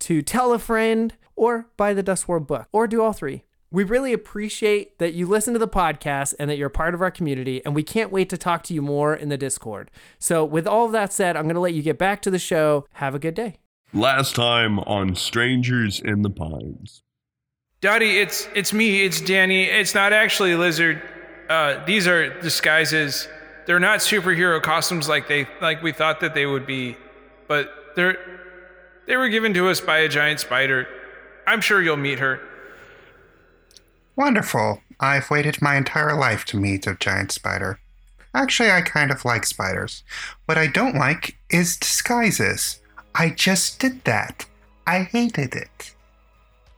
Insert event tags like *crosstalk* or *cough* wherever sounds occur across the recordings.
to tell a friend, or buy the Dust World book, or do all three. We really appreciate that you listen to the podcast and that you're a part of our community, and we can't wait to talk to you more in the Discord. So, with all of that said, I'm going to let you get back to the show. Have a good day. Last time on Strangers in the Pines. Daddy, it's it's me. It's Danny. It's not actually a lizard. Uh, these are disguises. They're not superhero costumes like they like we thought that they would be, but they're they were given to us by a giant spider. I'm sure you'll meet her. Wonderful. I've waited my entire life to meet a giant spider. Actually, I kind of like spiders. What I don't like is disguises. I just did that. I hated it.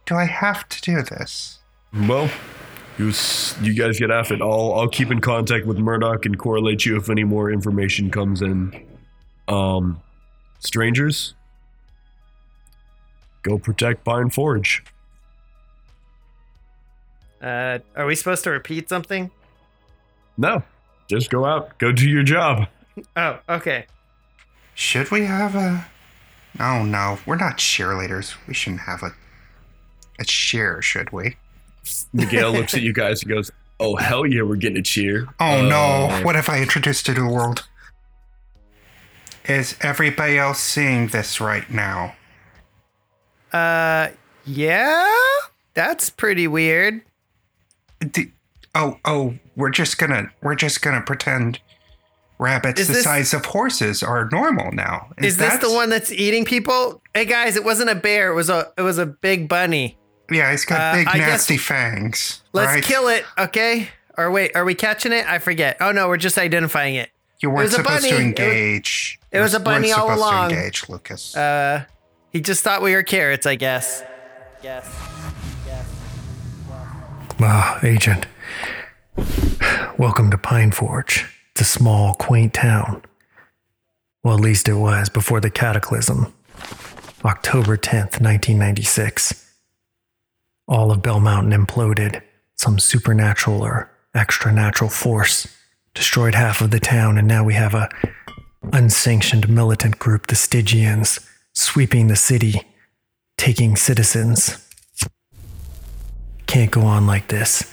Do I have to do this? Well, you you guys get off it. I'll I'll keep in contact with Murdoch and correlate you if any more information comes in. Um, strangers, go protect Pine Forge. Uh, are we supposed to repeat something? No, just go out, go do your job. *laughs* Oh, okay. Should we have a. Oh no, we're not cheerleaders. We shouldn't have a. A cheer, should we? Miguel looks at *laughs* you guys and goes, "Oh hell yeah, we're getting a cheer." Oh no, Uh, what have I introduced you to the world? Is everybody else seeing this right now? Uh, yeah? That's pretty weird. D- oh, oh, we're just gonna we're just gonna pretend rabbits Is the this- size of horses are normal now. Is, this the one that's eating people? Hey guys, it wasn't a bear. It was a it was a big bunny. Yeah, he's got Uh, big I guess- nasty fangs. Let's right? kill it, okay? Or wait, are we catching it? I forget. Oh no, we're just identifying it. You weren't was a supposed to bunny. It was- engage. it was a bunny all along. To engage, Lucas. Uh, he just thought we were carrots, I guess. Yes. Ah, Agent. Welcome to Pine Forge. It's a small, quaint town. Well, at least it was before the cataclysm. October 10th, 1996. All of Bell Mountain imploded. Some supernatural or extra natural force destroyed half of the town, and now we have a unsanctioned militant group, the Stygians, sweeping the city, taking citizens. Can't go on like this.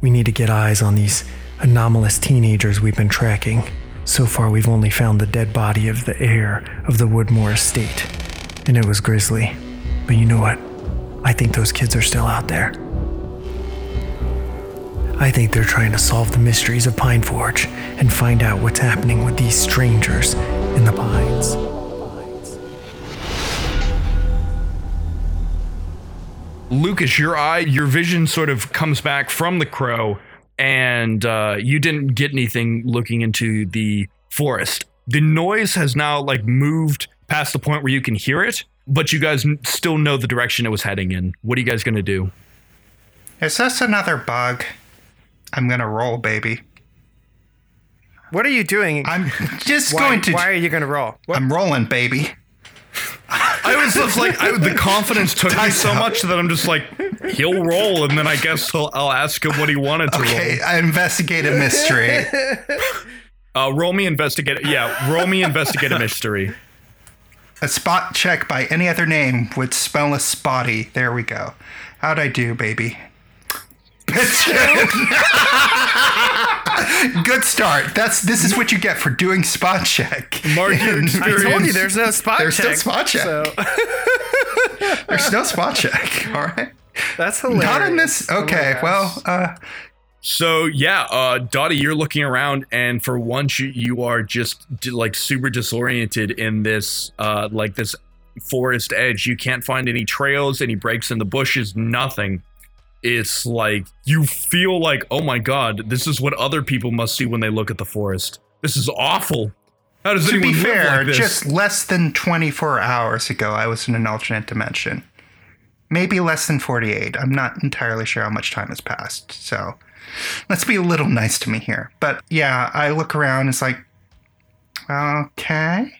We need to get eyes on these anomalous teenagers we've been tracking. So far, we've only found the dead body of the heir of the Woodmore estate, and it was grisly. But you know what? I think those kids are still out there. I think they're trying to solve the mysteries of Pine Forge and find out what's happening with these strangers in the pines. Lucas, your eye, your vision sort of comes back from the crow, and uh, you didn't get anything looking into the forest. The noise has now like moved past the point where you can hear it, but you guys still know the direction it was heading in. What are you guys gonna do? Is this another bug? I'm gonna roll, baby. What are you doing? I'm *laughs* just why, going to. why are you going to roll? I'm rolling, baby. I was just like, I, the confidence took me so much that I'm just like, he'll roll, and then I guess he'll, I'll ask him what he wanted to roll. Okay, I investigate a mystery. roll. Uh, roll me investigate. Yeah, roll me investigate a mystery. a spot check by any other name would spell a spotty. There we go. How'd I do, baby? Good start. That's this is what you get for doing spot check. Mark your experience. I told you there's no spot There's no check. spot check. So *laughs* There's no spot check. *laughs* All right. that's hilarious. Not in this. Oh Okay. gosh. well, uh, So yeah, uh, Dottie, you're looking around, and for once, you, you are just like super disoriented in this, uh, like this forest edge. You can't find any trails, any breaks in the bushes, nothing. It's like you feel like, oh my god, this is what other people must see when they look at the forest. This is awful. How does to anyone be fair, like just less than 24 hours ago, I was in an alternate dimension. Maybe less than 48. I'm not entirely sure how much time has passed. So let's be a little nice to me here. But yeah, I look around. It's like, okay.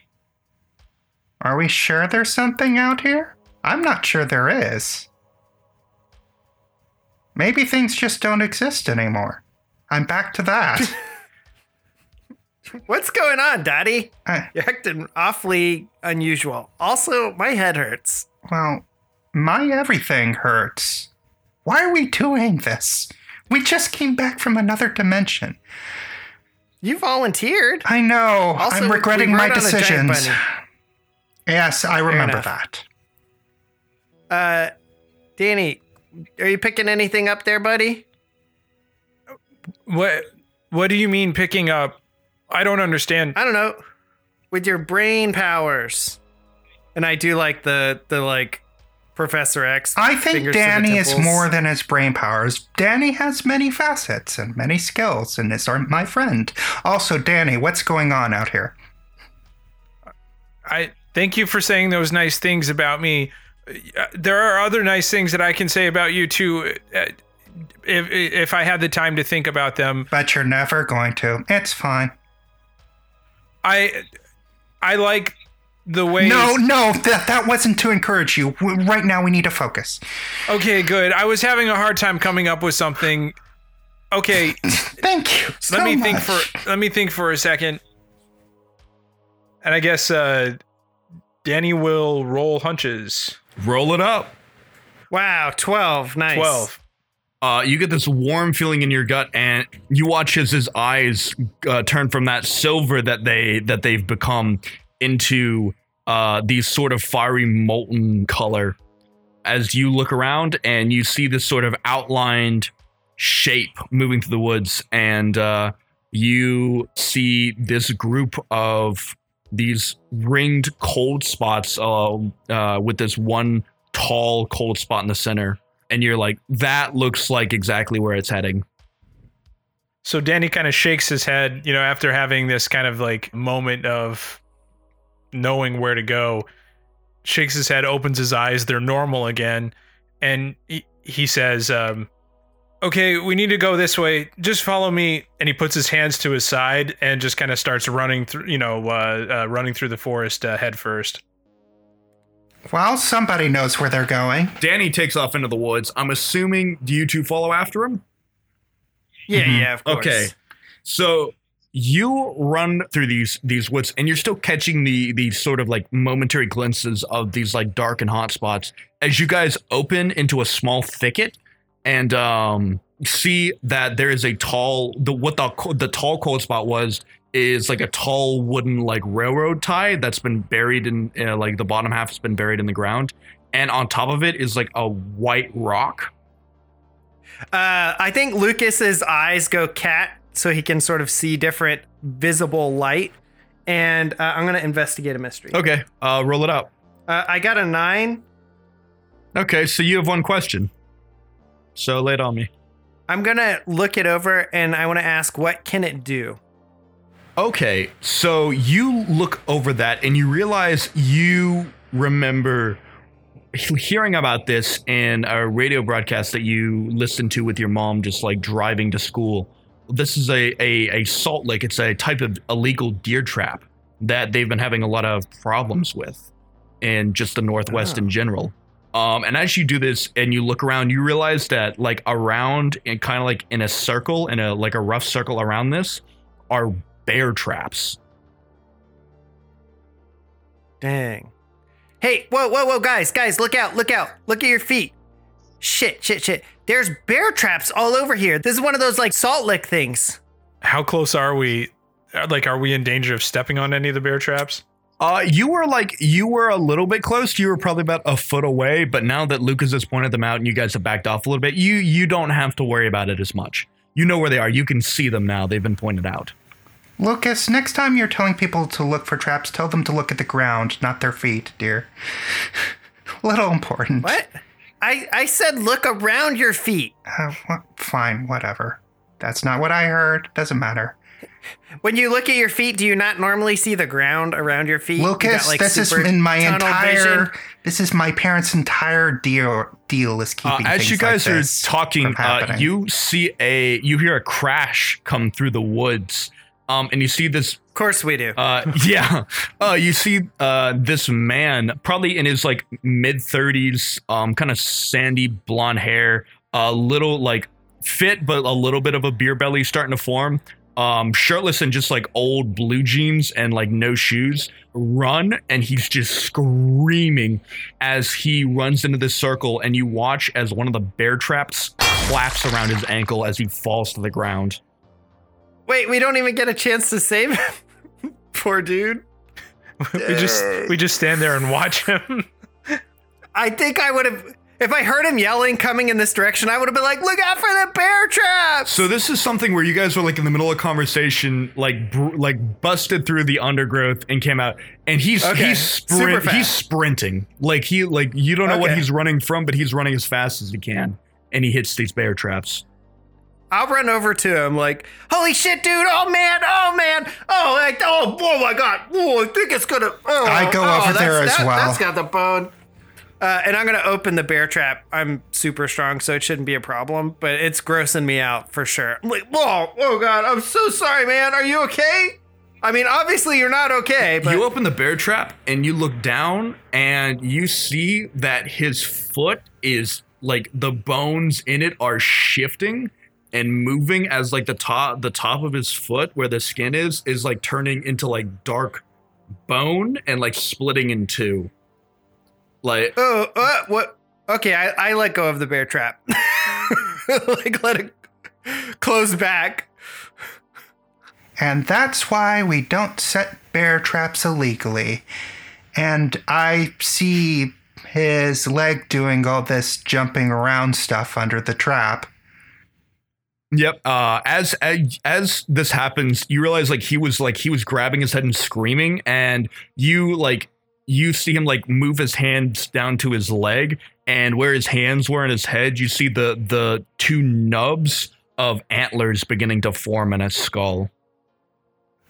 Are we sure there's something out here? I'm not sure there is. Maybe things just don't exist anymore. I'm back to that. *laughs* What's going on, Dottie? I, You're acting awfully unusual. Also, my head hurts. Well, my everything hurts. Why are we doing this? We just came back from another dimension. You volunteered. I know. Also, I'm regretting my rode on a giant decisions. Yes, I remember that. Uh, Danny, are you picking anything up there, buddy? What What do you mean picking up? I don't understand. I don't know. With your brain powers. And I do like the the like Professor X. I think fingers to the Danny is more than his brain powers. Danny has many facets and many skills and is our, my friend. Also, Danny, what's going on out here? I thank you for saying those nice things about me. There are other nice things that I can say about you too, uh, if if I had the time to think about them. But you're never going to. It's fine. I I like the way. No, no, that, that wasn't to encourage you. Right now, we need to focus. Okay, good. I was having a hard time coming up with something. Okay, *laughs* Thank you. so let me think for let me think for a second. And I guess uh Danny will roll hunches. Roll it up. Wow, 12. Nice. 12. uh, you get this warm feeling in your gut, and you watch as his eyes uh, turn from that silver that they that they've become into uh, these sort of fiery molten color. As you look around and you see this sort of outlined shape moving through the woods, and uh, you see this group of these ringed cold spots uh, uh, with this one tall cold spot in the center and you're like, that looks like exactly where it's heading. So Danny kind of shakes his head, you know, after having this kind of like moment of knowing where to go. Shakes his head, opens his eyes, they're normal again, and he, he says, um, "Okay, we need to go this way. Just follow me." And he puts his hands to his side and just kind of starts running through, you know, uh, uh, running through the forest uh, head first. Well, somebody knows where they're going. Danny takes off into the woods. I'm assuming, do you two follow after him? Yeah, Mhm. yeah, of course. Okay. So you run through these these woods and you're still catching the these sort of like momentary glimpses of these like dark and hot spots as you guys open into a small thicket and um, see that there is a tall the what the the tall cold spot was is like a tall wooden like railroad tie that's been buried in uh, like the bottom half has been buried in the ground, and on top of it is like a white rock. Uh, I think Lucas's eyes go cat, so he can sort of see different visible light. And uh, I'm gonna investigate a mystery. Okay, uh, roll it up. Uh, I got a nine. Okay, so you have one question. So lay it on me. I'm gonna look it over, and I want to ask, what can it do? Okay, so you look over that and you realize you remember hearing about this in a radio broadcast that you listened to with your mom just like driving to school. This is a, a, a salt lick. It's a type of illegal deer trap that they've been having a lot of problems with in just the Northwest in oh. general. Um, and as you do this and you look around, you realize that like around and kind of like in a circle, in a like a rough circle around this, are bear traps. Dang. Hey, whoa, whoa, whoa, guys, guys, look out, look out, look at your feet. Shit, shit, shit. There's bear traps all over here. This is one of those like salt lick things. How close are we? Uh, Like, are we in danger of stepping on any of the bear traps? Uh, you were like you were a little bit close. You were probably about a foot away, but now that Lucas has pointed them out and you guys have backed off a little bit, you you don't have to worry about it as much. You know where they are. You can see them now. They've been pointed out. Lucas, next time you're telling people to look for traps, tell them to look at the ground, not their feet, dear. *laughs* Little important. What? I, I said look around your feet. Uh, wha- fine, whatever. That's not what I heard. Doesn't matter. When you look at your feet, do you not normally see the ground around your feet? You Lucas, got, like, this is in my entire. vision? This is my parents' entire deal. Deal is Uh, keeping. as things you guys like are this talking, from uh, happening. you see a you hear a crash come through the woods, um, and you see this Of course we do. Uh, *laughs* yeah. Uh, you see uh, this man, probably in his like mid 30s, um, kind of sandy blonde hair, a little like fit, but a little bit of a beer belly starting to form. Um, shirtless and just like old blue jeans and like no shoes, run and he's just screaming as he runs into this circle. And you watch as one of the bear traps claps around his ankle as he falls to the ground. Wait, we don't even get a chance to save him. *laughs* Poor dude. *laughs* we just we just stand there and watch him. *laughs* I think I would have, if I heard him yelling coming in this direction, I would have been like, look out for the bear traps. So this is something where you guys were like in the middle of conversation, like br- like busted through the undergrowth and came out, and he's Okay, he's sprint, he's sprinting, like he like you don't know what he's running from, but he's running as fast as he can, and he hits these bear traps. I'll run over to him like, holy shit, dude. Oh, man. Oh, man. Oh, like, oh, oh my God. Oh, I think it's going to. Oh, I go oh, over there as that- well. That's got the bone. Uh, and I'm going to open the bear trap. I'm super strong, so it shouldn't be a problem, but it's grossing me out for sure. I'm like, oh, oh God. I'm so sorry, man. Are you okay? I mean, obviously you're not okay, but you open the bear trap and you look down and you see that his foot is like the bones in it are shifting and moving as like the top the top of his foot where the skin is is like turning into like dark bone and like splitting in two. Like Oh, uh, what? Okay, I, I let go of the bear trap. *laughs* like, let it close back. And that's why we don't set bear traps illegally. And I see his leg doing all this jumping around stuff under the trap. Yep. Uh, as, as as this happens, you realize like he was like he was grabbing his head and screaming, and you like you see him like move his hands down to his leg, and where his hands were in his head, you see the the two nubs of antlers beginning to form in his skull.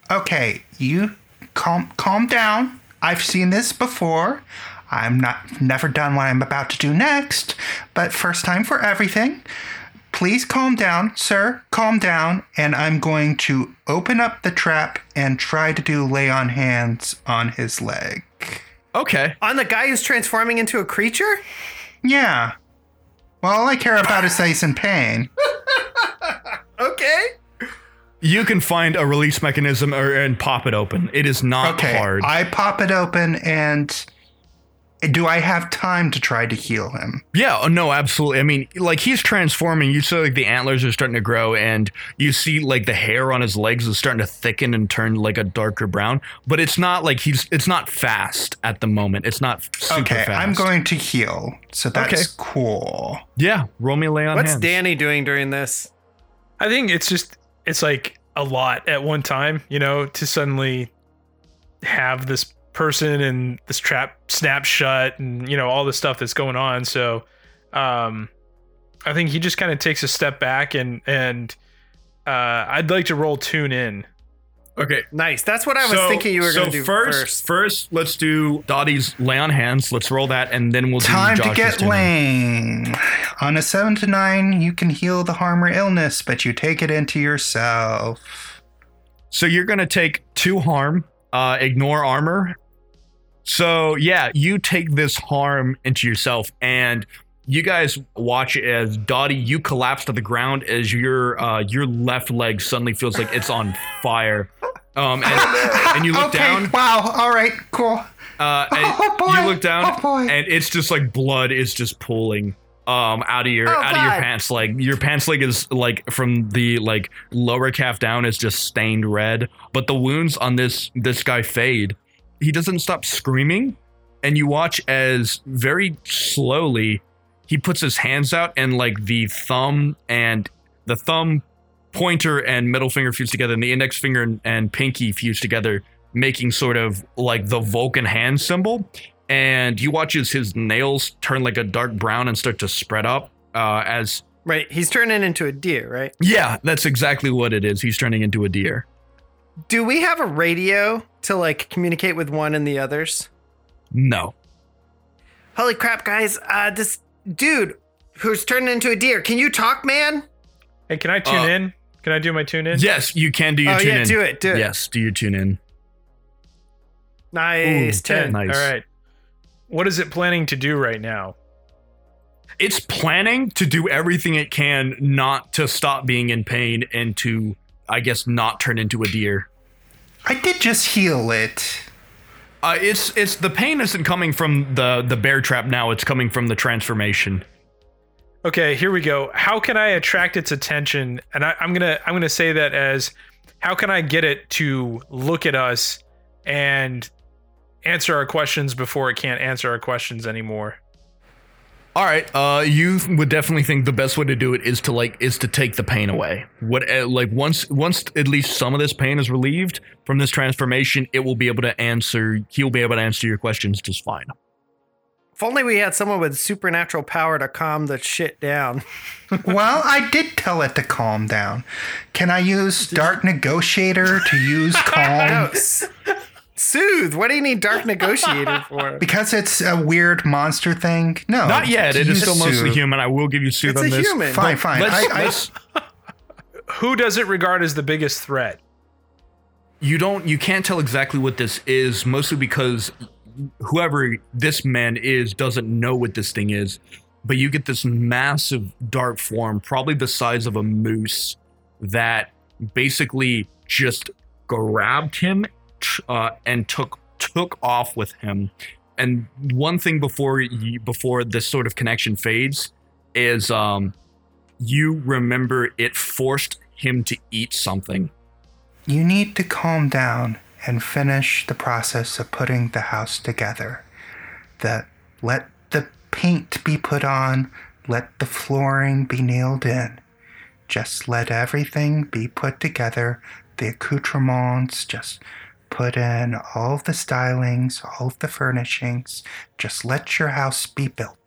Okay, you calm calm down. I've seen this before. I'm not never done what I'm about to do next, but first time for everything. Please calm down, sir. Calm down, and I'm going to open up the trap and try to do lay on hands on his leg. Okay. On the guy who's transforming into a creature? Yeah. Well, all I care about is that he's in pain. *laughs* Okay. You can find a release mechanism or and pop it open. It is not Okay, hard. I pop it open and do I have time to try to heal him? Yeah, oh, no, absolutely. I mean, like he's transforming. You see, like the antlers are starting to grow, and you see like the hair on his legs is starting to thicken and turn like a darker brown. But it's not like he's. It's not fast at the moment. It's not super okay, fast. I'm going to heal. So that's Okay. cool. Yeah, roll me a lay on What's hands. Danny doing during this? I think it's just it's like a lot at one time, you know, to suddenly have this person and this trap snap shut and you know all the stuff that's going on. So um I think he just kind of takes a step back and and uh I'd like to roll tune in. Okay. Nice. That's what I was so, thinking you were so going to do first, first. first. let's do Dottie's lay on hands. Let's roll that, and then we'll do Time do to get turn. laying. On a 7 to 9, you can heal the harm or illness, but you take it into yourself. So you're gonna take two harm, uh, ignore armor. So yeah, you take this harm into yourself, and you guys watch as Dottie, you collapse to the ground as your uh, your left leg suddenly feels like it's on fire. Um, and, *laughs* and you look okay, down, wow, all right, cool. uh, *laughs* and Oh, boy. you look down, Oh, boy. and it's just like blood is just pooling um out of your Oh, out of your pants leg your pants leg is like from the like lower calf down is just stained red but the wounds on this this guy fade he doesn't stop screaming and you watch as very slowly he puts his hands out and like the thumb and the thumb pointer and middle finger fuse together and the index finger and, and pinky fuse together making sort of like the vulcan hand symbol and you watch as his nails turn like a dark brown and start to spread up uh, as Right. He's turning into a deer, right? yeah that's exactly what it is he's turning into a deer Do we have a radio to like communicate with one and the others? no Holy crap, guys. Uh this dude who's turned into a deer. Can you talk, man? Hey, can I tune Uh, in? Can I do my tune in? yes you can do your Oh, tune yeah, in do it, do it. yes do your tune in Nice. Ooh, 10. nice. All right. What is it planning to do right now? it's planning to do everything it can not to stop being in pain and to i guess not turn into a deer I did just heal it. uh, it's it's the pain isn't coming from the the bear trap now it's coming from the transformation Okay, here we go. How can I attract its attention? And I, I'm gonna I'm gonna say that as how can I get it to look at us and answer our questions before it can't answer our questions anymore? All right. Uh, you would definitely think the best way to do it is to like is to take the pain away. What uh, like once once at least some of this pain is relieved from this transformation, it will be able to answer. He'll be able to answer your questions just fine. If only we had someone with supernatural power to calm the shit down. *laughs* Well, I did tell it to calm down. Can I use Dark Negotiator to use *laughs* No, calm? S- soothe. What do you need Dark *laughs* Negotiator for? Because it's a weird monster thing? No. Not yet. It is use still mostly human. I will give you soothe It's on a this. human. Fine, fine. Let's, I, I, let's- *laughs* Who does it regard as the biggest threat? you don't you can't tell exactly what this is mostly because whoever this man is doesn't know what this thing is but you get this massive dark form probably the size of a moose that basically just grabbed him tr- uh, and took took off with him and one thing before you, before this sort of connection fades is um you remember it forced him to eat something You need to calm down and finish the process of putting the house together. That let the paint be put on, let the flooring be nailed in. Just let everything be put together, the accoutrements, just put in all of the stylings, all of the furnishings. Just let your house be built.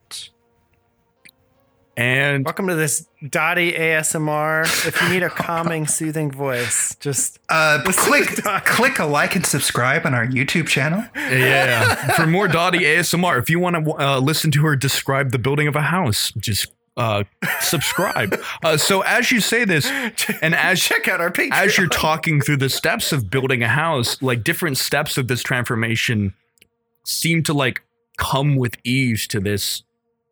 and Welcome to this Dottie ASMR. If you need a calming, soothing voice, just Uh, click, click a like and subscribe on our YouTube channel. Yeah. For more Dottie ASMR, if you want to uh, listen to her describe the building of a house, just uh, subscribe. Uh, so as you say this, and *laughs* as check out our Patreon. as you're talking through the steps of building a house, like different steps of this transformation seem to like come with ease to this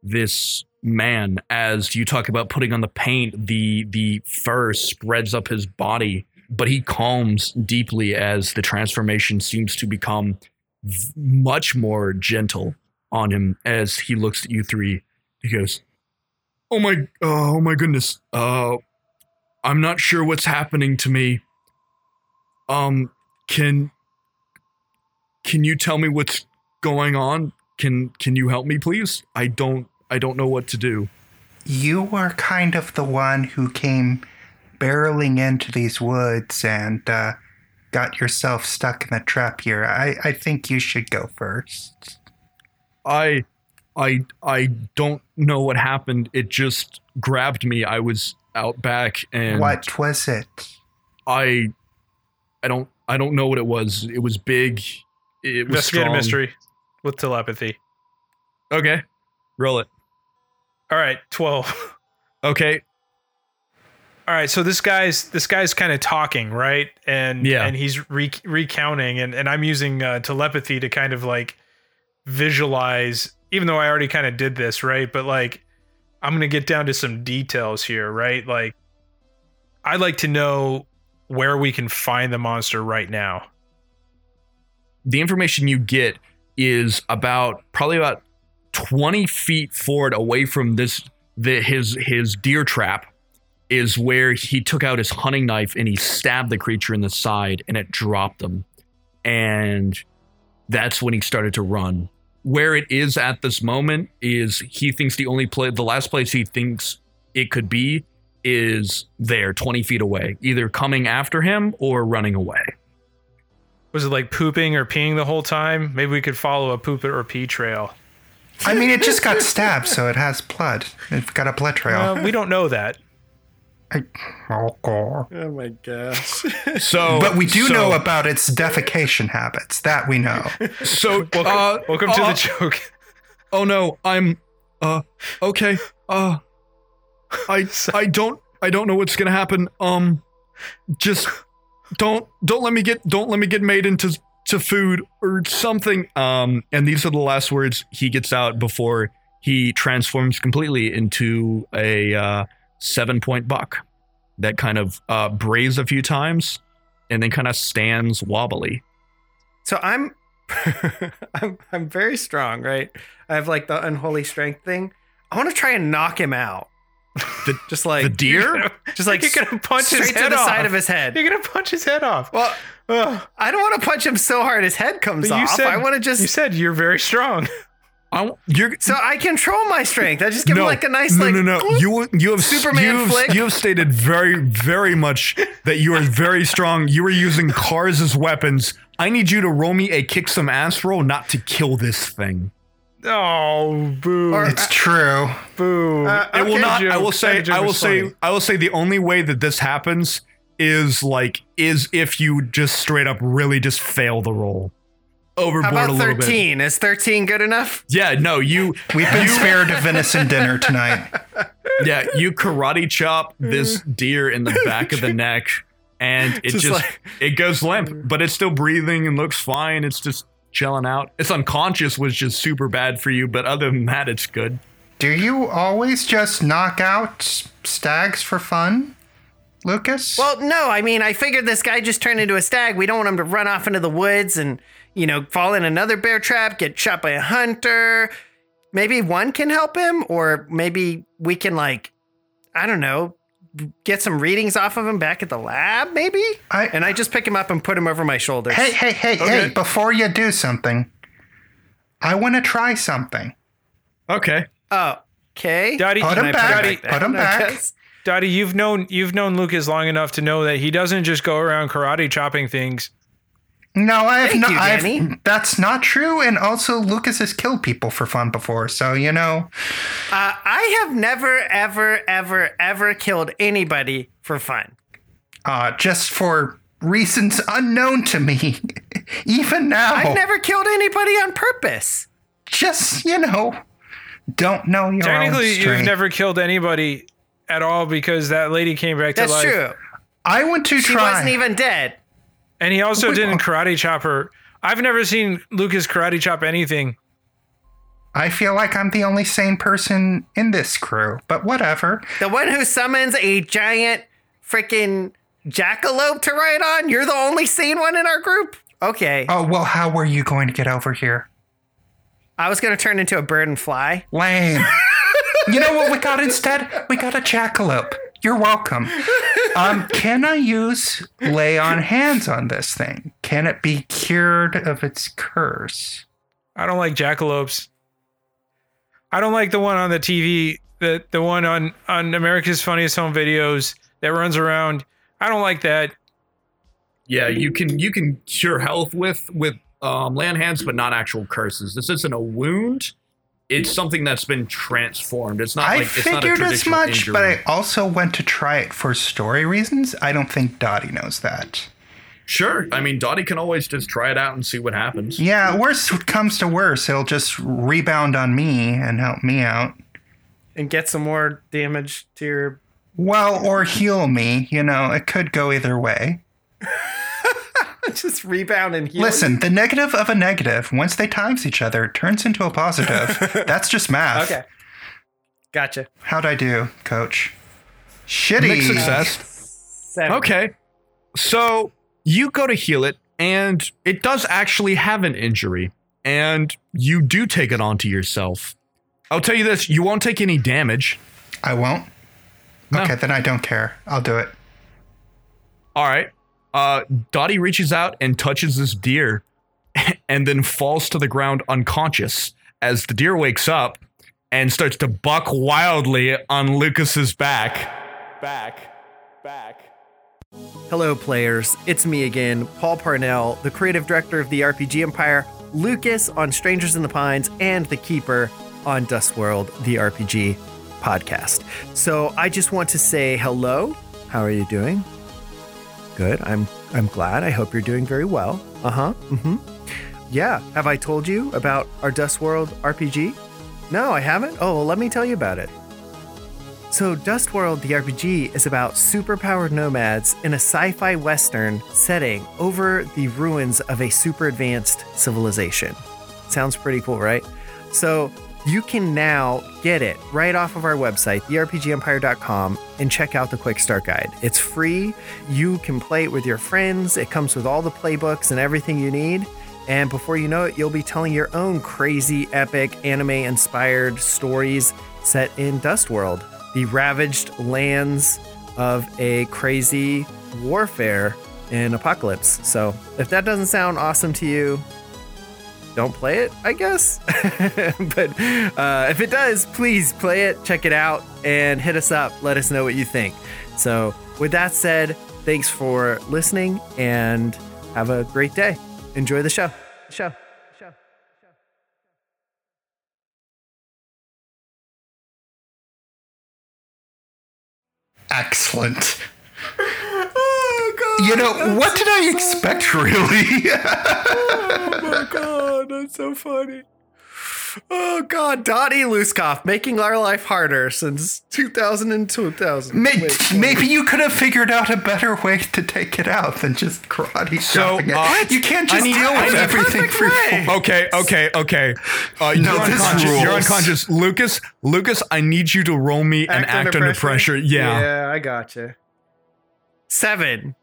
this man as you talk about putting on the paint the the fur spreads up his body but he calms deeply as the transformation seems to become v- much more gentle on him as he looks at you three. He goes, "Oh my, oh my goodness. Uh, I'm not sure what's happening to me. Um, can can you tell me what's going on? Can can you help me, please? I don't I don't know what to do." You were kind of the one who came barreling into these woods and uh, got yourself stuck in the trap here. I, I think you should go first. I I I don't know what happened. It just grabbed me. I was out back and what was it? I I don't I don't know what it was. It was big. It was Investigate a mystery with telepathy. Okay. Roll it. All right, twelve. *laughs* Okay. All right, so this guy's this guy's kind of talking, right? And Yeah. and he's re- recounting, and and I'm using uh, telepathy to kind of like visualize, even though I already kind of did this, right? But like, I'm gonna get down to some details here, right? Like, I'd like to know where we can find the monster right now. The information you get is about probably about 20 feet forward away from this the his his deer trap is where he took out his hunting knife and he stabbed the creature in the side and it dropped him. And that's when he started to run. Where it is at this moment is he thinks the only place, the last place he thinks it could be is there, 20 feet away, either coming after him or running away. Was it like pooping or peeing the whole time? Maybe we could follow a poop or pee trail. I mean, it just got stabbed, so it has blood. It's got a blood trail. Uh, we don't know that. I- oh, Oh my gosh. *laughs* So, But we do so- know about its defecation habits. That we know. So, *laughs* Welcome, uh, welcome to uh, the joke. *laughs* Oh no, I'm uh okay. Uh I I don't I don't know what's going to happen. Um just don't don't let me get don't let me get made into to food or something. Um and these are the last words he gets out before he transforms completely into a uh 7-point buck that kind of uh brays a few times and then kind of stands wobbly. So I'm, *laughs* I'm, I'm very strong, right? I have like the unholy strength thing. I want to try and knock him out. The- *laughs* just like the deer? *laughs* just like You're gonna punch straight his to head the off. side of his head. You're gonna punch his head off. Well, Ugh. I don't want to punch him so hard his head comes But you off. said- I want to just. you said you're very strong. I you're so I control my strength. I just give him like a nice no, like no, no. You you have Superman you have, flick. You have stated very, very much that you are very strong. You are using cars as weapons. I need you to roll me a kick some ass roll, not to kill this thing. Oh, boo, Or- It's true. boo. Uh, It will Okay, not. I will say. I will say. funny. I will say. The only way that this happens is like is if you just straight up really just fail the roll How about a little bit. 13? Is 13 good enough? Yeah. No. You. We've been spared a venison dinner tonight. *laughs* Yeah. You karate chop this mm. deer in the back of the *laughs* neck, and it Just just, like- it goes limp, but it's still breathing and looks fine. It's just chilling out. It's unconscious, which is super bad for you, but other than that, it's good. Do you always just knock out stags for fun, Lucas? Well, no. I mean, I figured this guy just turned into a stag. We don't want him to run off into the woods and, you know, fall in another bear trap, get shot by a hunter. Maybe one can help him, or maybe we can, like, I don't know, get some readings off of him back at the lab, maybe? I- and I just pick him up and put him over my shoulders. hey, hey, hey, hey! Before you do something, I want to try something. Okay. Oh, okay. Daddy, Put Can him I back. it Put like him that? I back. guess? Dottie, you've known you've known Lucas long enough to know that he doesn't just go around karate chopping things. No, I have Thank not. you, I've, that's not true. And also, Lucas has killed people for fun before, so you know. Uh, I have never, ever, ever, ever killed anybody for fun. uh, just for reasons unknown to me. *laughs* Even now, I've never killed anybody on purpose. just you know, don't know your Technically, strength. you've never killed anybody at all because that lady came back to That's life. That's true. I want to She try. wasn't even dead. And he also Wait, didn't uh, karate chop her. I've never seen Lucas karate chop anything. I feel like I'm the only sane person in this crew, but whatever. The one who summons a giant freaking jackalope to ride on. You're the only sane one in our group. Okay. Oh well, how were you going to get over here? I was gonna turn into a bird and fly. Lame. *laughs* you know what we got instead? We got a jackalope. You're welcome. Um, can I use lay on hands on this thing? Can it be cured of its curse? I don't like jackalopes. I don't like the one on the TV, the the one on on America's Funniest Home Videos that runs around. I don't like that. Yeah, you can you can cure health with with um, land hands, but not actual curses. This isn't a wound. It's something that's been transformed. It's not I like it's not a figured as much, injury. but I also went to try it for story reasons. I don't think Dottie knows that. Sure. I mean, Dottie can always just try it out and see what happens. Yeah, worst comes to worst, it'll just rebound on me and help me out. And get some more damage to your. Well, or heal me. You know, it could go either way. *laughs* *laughs* Just rebound and heal. Listen, the negative of a negative, once they times each other, turns into a positive. *laughs* That's just math. Okay. Gotcha. How'd I do, coach? Shitty. Mixed success. Seven. Okay. So you go to heal it, and it does actually have an injury, and you do take it onto yourself. I'll tell you this: you won't take any damage. I won't? No. Okay, then I don't care. I'll do it. All right. Uh, Dottie reaches out and touches this deer, *laughs* and then falls to the ground unconscious as the deer wakes up and starts to buck wildly on Lucas's back. Back. Back. Hello, players. It's me again, Paul Parnell, the creative director of the RPG Empire, Lucas on Strangers in the Pines, and the Keeper on Dustworld, the RPG podcast. So I just want to say hello. How are you doing? Good. I'm I'm glad. I hope you're doing very well. Uh-huh. Mm-hmm. Yeah. Have I told you about our Dust World RPG? No, I haven't. Oh, well, let me tell you about it. So, Dust World, the RPG is about superpowered nomads in a sci fi western setting over the ruins of a super advanced civilization. Sounds pretty cool, right? So, you can now get it right off of our website, therpgempire.com, and check out the Quick Start Guide. It's free. You can play it with your friends. It comes with all the playbooks and everything you need. And before you know it, you'll be telling your own crazy, epic, anime inspired stories set in Dust World, the ravaged lands of a crazy warfare in Apocalypse. So, if that doesn't sound awesome to you, don't play it, I guess. *laughs* but uh, if it does, please play it, check it out, and hit us up. Let us know what you think. So, with that said, thanks for listening and have a great day. Enjoy the show. Show. Show. Excellent. *laughs* You know, what did I expect, really? *laughs* Oh my god, that's so funny. Oh god, Dottie Luskoff making our life harder since 2000 and 2000. May- Wait, wait. Maybe you could have figured out a better way to take it out than just karate So, chopping it. uh, you can't just need- deal with everything Perfect free way. Okay, okay, okay. Uh, No, you're this unconscious. You're unconscious. Lucas, Lucas, I need you to roll me and act under pressure. Yeah. Yeah, I gotcha. Seven.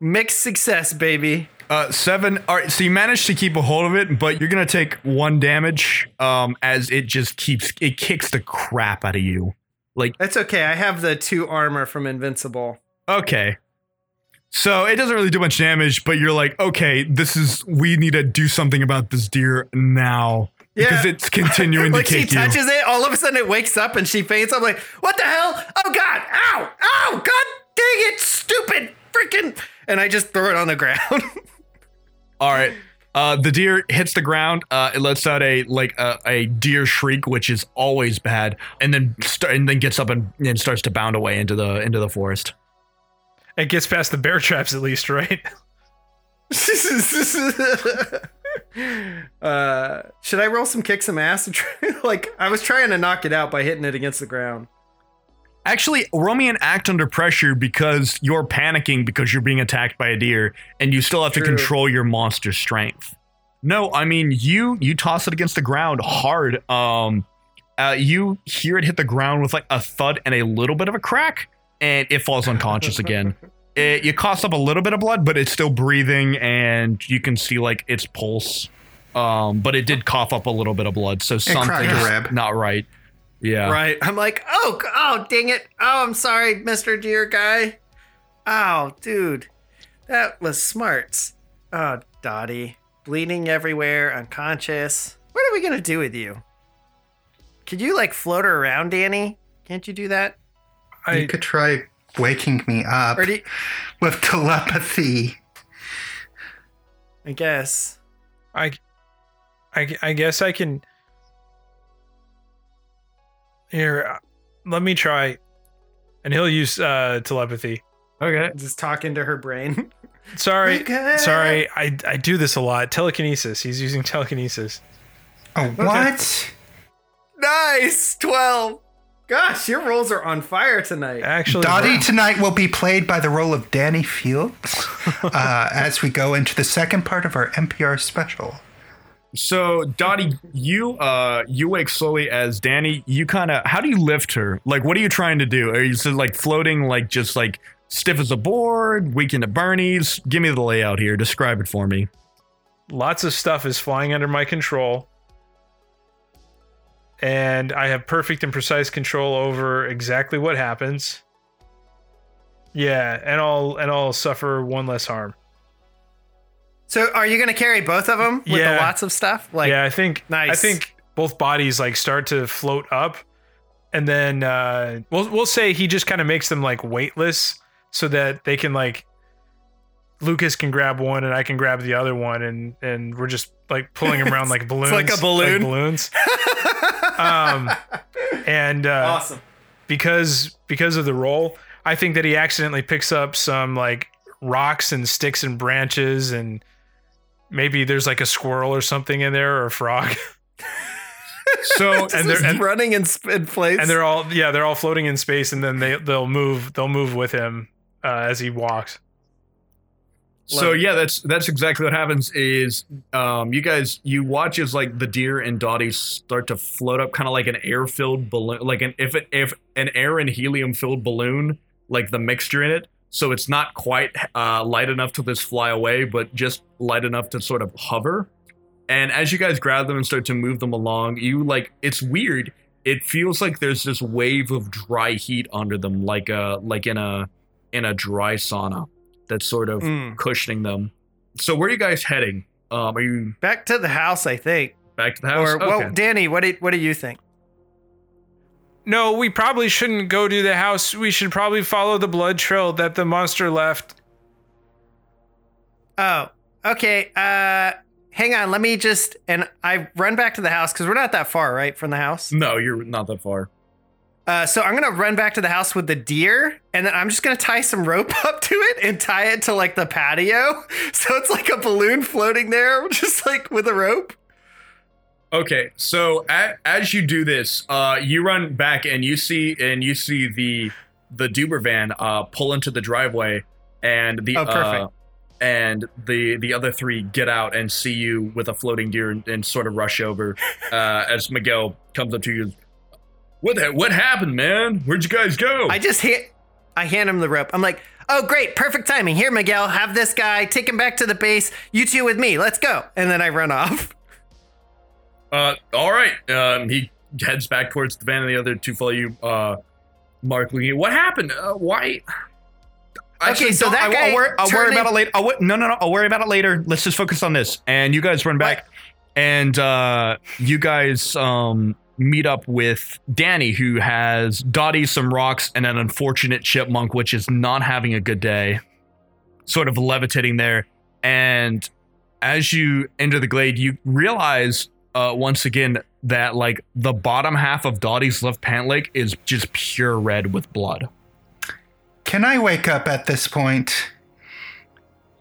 Mixed success, baby. Uh, seven. All right. So you managed to keep a hold of it, but you're gonna take one damage. Um, as it just keeps it kicks the crap out of you. Like That's okay. I have the two armor from Invincible. okay. So it doesn't really do much damage, but you're like, okay, this is we need to do something about this deer now because Yeah. it's continuing *laughs* like to she kick you. touches it, all of a sudden it wakes up and she faints. I'm like, what the hell? Oh god! Ow! Ow! God dang it! Stupid freaking! And I just throw it on the *laughs* ground. All right. Uh, the deer hits the ground. Uh, it lets out a like a, a deer shriek, which is always bad, and then st- and then gets up and, and starts to bound away into the into the forest. It gets past the bear traps at least, right? *laughs* *laughs* uh, should I roll some kick some ass? try- *laughs* like I was trying to knock it out by hitting it against the ground. Actually, roll me an act under pressure because you're panicking because you're being attacked by a deer, and you still have to control your monster strength. No, I mean you you toss it against the ground hard. Um, uh, you hear it hit the ground with like a thud and a little bit of a crack, and it falls unconscious again. *laughs* It, you cost up a little bit of blood, but it's still breathing, and you can see like its pulse. Um, but it did cough up a little bit of blood, so cracked something is rib. not right. Yeah. Right. I'm like, oh, oh, dang it. Oh, I'm sorry, Mr. Deer Guy. Oh, dude. That was smarts. Oh, Dottie. Bleeding everywhere, unconscious. What are we going to do with you? Could you, like, float her around, Danny? Can't you do that? I you could try waking me up you, with telepathy. I guess. I, I, I guess I can. Here, uh, let me try, and he'll use uh, telepathy. Okay. Just talking to her brain. *laughs* Sorry, Okay. sorry. I I do this a lot. Telekinesis. He's using telekinesis. Oh, what? nice! 12. Gosh, your rolls are on fire tonight. Actually, Dottie tonight will be played by the role of Danny Fields *laughs* uh, as we go into the second part of our NPR special. So Dottie, you uh you wake slowly as Danny. You kind of how do you lift her? Like, what are you trying to do? Are you just like floating, like just like stiff as a board, Weekend at Bernie's? Give me the layout here. Describe it for me. lots of stuff is flying under my control and i have perfect and precise control over exactly what happens yeah and i'll and i'll suffer one less harm So, are you going to carry both of them with Yeah. the lots of stuff? Like, yeah i think nice. i think both bodies like start to float up and then uh we'll we'll say he just kind of makes them like weightless so that they can like Lucas can grab one and I can grab the other one and and we're just like pulling them around *laughs* like balloons like a balloon. balloons *laughs* um and uh awesome. because because of the roll, I think that he accidentally picks up some like rocks and sticks and branches and maybe there's like a squirrel or something in there or a frog. *laughs* So and they're and, running in, sp- in place. and they're all yeah, they're all floating in space and then they they'll move they'll move with him uh, as he walks. So yeah, that's that's exactly what happens. Is um, you guys you watch as like the deer and Dottie start to float up, kind of like an air filled balloon, like an if it, if an air and helium filled balloon, like the mixture in it. So it's not quite uh, light enough to just fly away, but just light enough to sort of hover. And as you guys grab them and start to move them along, you like it's weird. It feels like there's this wave of dry heat under them, like a like in a in a dry sauna that's sort of Mm. cushioning them. So where are you guys heading? Um, are you back to the house, I think. back to the house? Or, well, Danny, what do, what do you think? No, we probably shouldn't go to the house. We should probably follow the blood trail that the monster left. Oh, okay. Uh, hang on. Let me just and I run back to the house because we're not that far, right, from the house. no, you're not that far. Uh, so I'm gonna run back to the house with the deer, and then I'm just gonna tie some rope *laughs* up to it and tie it to like the patio, *laughs* so it's like a balloon floating there, *laughs* just like with a rope. Okay, so a as you do this, uh, you run back and you see and you see the the Duber van uh, pull into the driveway, and the Oh, perfect. uh, and the the other three get out and see you with a floating deer and, and sort of rush over *laughs* uh, as Miguel comes up to you. What the, what happened, man? Where'd you guys go? I just hit. I hand him the rope. I'm like, oh great, perfect timing. Here, Miguel, have this guy. Take him back to the base. You two with me. Let's go. And then I run off. *laughs* Uh, all right. Um, he heads back towards the van, and the other two follow you. Uh, Mark, looking at what happened? Uh, why? Okay, so that I'll, guy I'll worry, I'll worry about it later. I'll, no, no, no. I'll worry about it later. Let's just focus on this. And you guys run back, and uh, you guys um meet up with Danny, who has Dottie some rocks and an unfortunate chipmunk, which is not having a good day, sort of levitating there. And as you enter the glade, you realize uh, once again that like the bottom half of Dottie's left pant leg is just pure red with blood. Can I wake up at this point?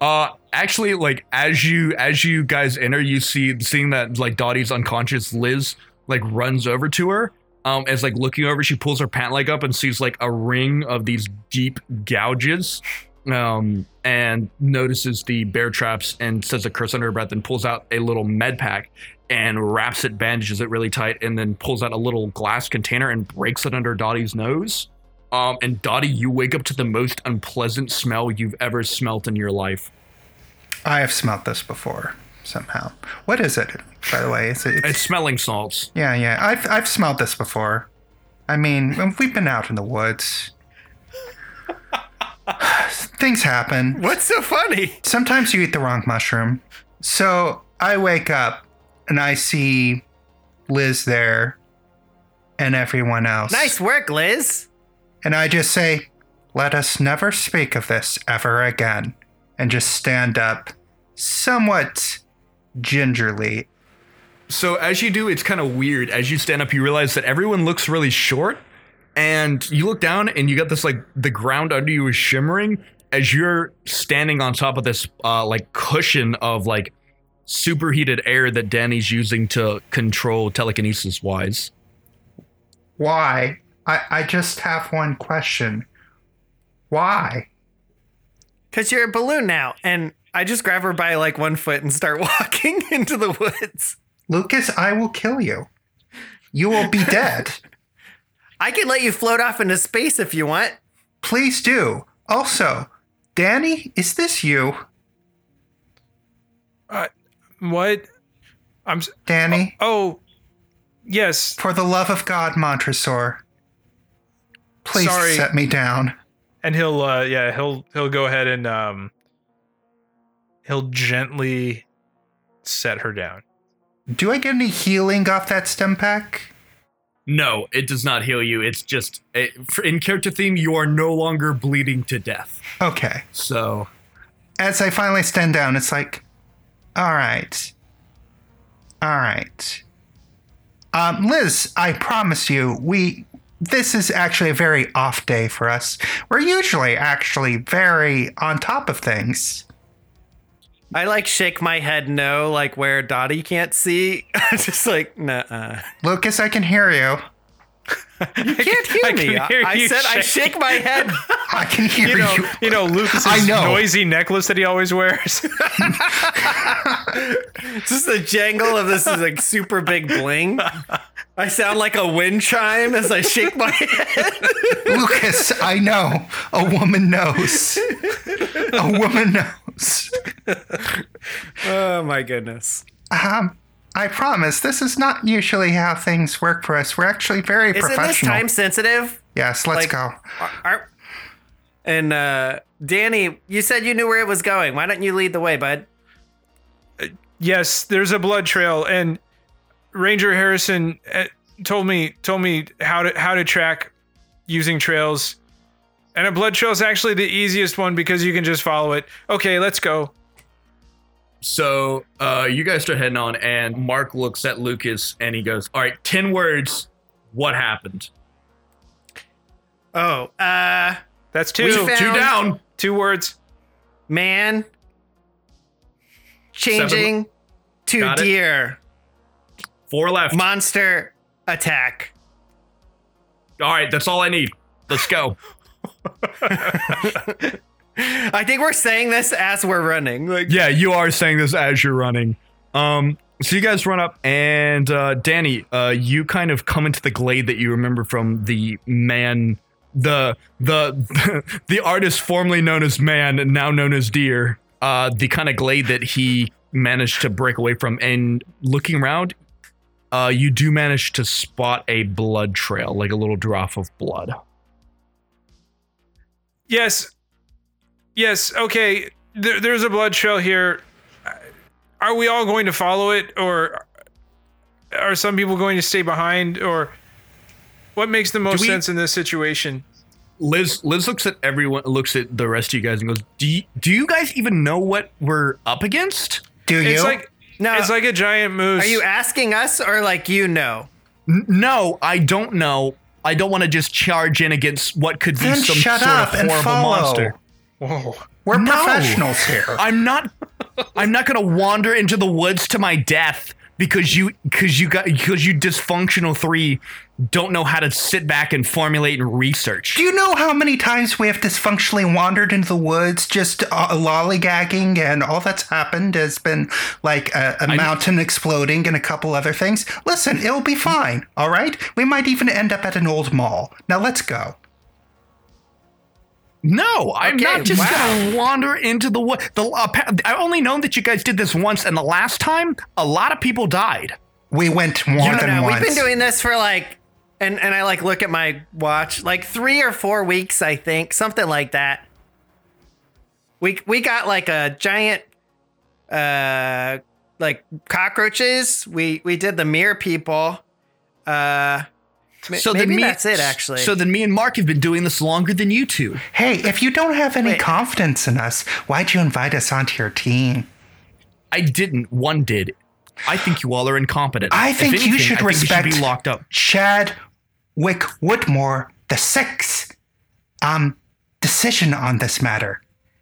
Uh, actually, like as you as you guys enter, you see seeing that like Dottie's unconscious. Liz like runs over to her. Um, as like looking over, she pulls her pant leg up and sees like a ring of these deep gouges. Um, and notices the bear traps and says a curse under her breath and pulls out a little med pack and wraps it, bandages it really tight, and then pulls out a little glass container and breaks it under Dottie's nose. Um, and Dottie, you wake up to the most unpleasant smell you've ever smelt in your life. I have smelt this before. somehow. What is it, by the way? Is it? It's smelling salts. yeah, yeah. I've I've smelled this before. I mean, we've been out in the woods. *sighs* Things happen. What's so funny? Sometimes you eat the wrong mushroom. So I wake up and I see Liz there and everyone else. Nice work, Liz. And I just say, let us never speak of this ever again. And just stand up somewhat gingerly. So as you do, it's kind of weird. As you stand up, you realize that everyone looks really short, and you look down and you got this like the ground under you is shimmering as you're standing on top of this uh, like cushion of like superheated air that Danny's using to control telekinesis wise. Why? I, I just have one question. Why? Because you're a balloon now. And I just grab her by like one foot and start *laughs* walking into the woods. Lucas, I will kill you. You will be *laughs* dead. I can let you float off into space if you want. Please do. Also, Danny, is this you? What? I'm. s- Danny? Oh, yes. For the love of God, Montresor. Please Sorry. set me down. And he'll, uh, yeah, he'll he'll go ahead and um, he'll gently set her down. Do I get any healing off that stem pack? No, it does not heal you. It's just it, in character theme, you are no longer bleeding to death. Okay. So As I finally stand down, it's like, all right. All right. Um, Liz, I promise you, we. This is actually a very off day for us. We're usually actually very on top of things. I like shake my head no, like where Dottie can't see. *laughs* just like, nah. Lucas, I can hear you. You *laughs* can't hear I me. can hear I you said I shake. shake my head. *laughs* I can hear You know, you. you know Lucas's I know. noisy necklace that he always wears. *laughs* Just the jangle of this is like super big bling. I sound like a wind chime as I shake my head. Lucas, I know. A woman knows. A woman knows. Oh my goodness. Um, I promise, this is not usually how things work for us. We're actually very Isn't this professional. time sensitive? yes, let's like- go. Are- and uh Danny, you said you knew where it was going. Why don't you lead the way, bud? yes, there's a blood trail, and Ranger Harrison uh, told me told me how to how to track using trails. And a blood trail is actually the easiest one because you can just follow it. Okay, let's go. So uh, you guys start heading on, and Mark looks at Lucas and he goes, "All right, ten words. What happened? Oh, uh That's two. We found- Two down. two words. man changing to Got it. deer. Four left. Monster attack. all right, that's all I need. Let's go. *laughs* I think we're saying this as we're running. Like yeah, you are saying this as you're running. Um, so you guys run up, and uh, Danny, uh, you kind of come into the glade that you remember from the man, the the *laughs* the artist formerly known as Man and now known as Deer. Uh, the kind of glade that he managed to break away from, and looking around, uh, you do manage to spot a blood trail, like a little drop of blood. Yes. Yes. Okay. There, there's a blood trail here. Are we all going to follow it, or are some people going to stay behind, or what makes the most we- sense in this situation? Liz Liz looks at everyone, looks at the rest of you guys, and goes, "Do you, do you guys even know what we're up against?" Do you? It's like No. it's like a giant moose. Are you asking us or like you know? N- no, I don't know. I don't want to just charge in against what could be then some shut sort up of and horrible follow. monster. Whoa. We're No. professionals here. I'm not. I'm not gonna wander into the woods to my death because you because you got because you dysfunctional three don't know how to sit back and formulate and research. Do you know how many times we have dysfunctionally wandered into the woods, just uh, lollygagging, and all that's happened has been like a, a mountain exploding and a couple other things? Listen, it'll be fine, all right? We might even end up at an old mall. Now let's go. No, I'm Okay, not just wow. gonna wander into the wood. The uh, I only know that you guys did this once, and the last time a lot of people died. We went more No, than no, once. we've been doing this for like, and and I like look at my watch, like three or four weeks, I think, something like that. We we got like a giant, uh, like cockroaches. We we did the mirror people. Uh, So maybe then me, that's it. Actually, So then me and Mark have been doing this longer than you two. hey, if you don't have any Wait. confidence in us, why'd you invite us onto your team? I didn't. One did. I think you all are incompetent. I If think you should I think respect You should be locked up. Chad Wick Woodmore the sixth. Um, decision on this matter.